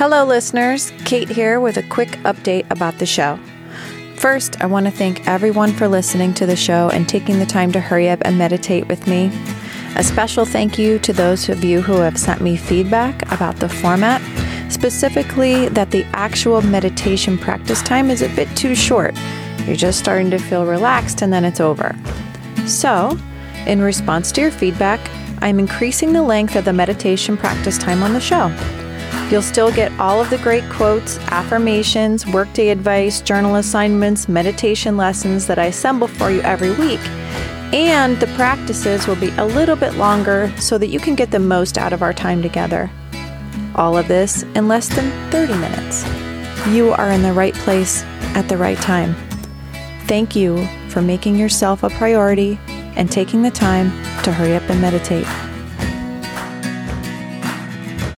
Hello, listeners. Cate here with a quick update about the show. First, I want to thank everyone for listening to the show and taking the time to hurry up and meditate with me. A special thank you to those of you who have sent me feedback about the format, specifically that the actual meditation practice time is a bit too short. You're just starting to feel relaxed and then it's over. So, in response to your feedback, I'm increasing the length of the meditation practice time on the show. You'll still get all of the great quotes, affirmations, workday advice, journal assignments, meditation lessons that I assemble for you every week. And the practices will be a little bit longer so that you can get the most out of our time together. All of this in less than 30 minutes. You are in the right place at the right time. Thank you for making yourself a priority and taking the time to hurry up and meditate.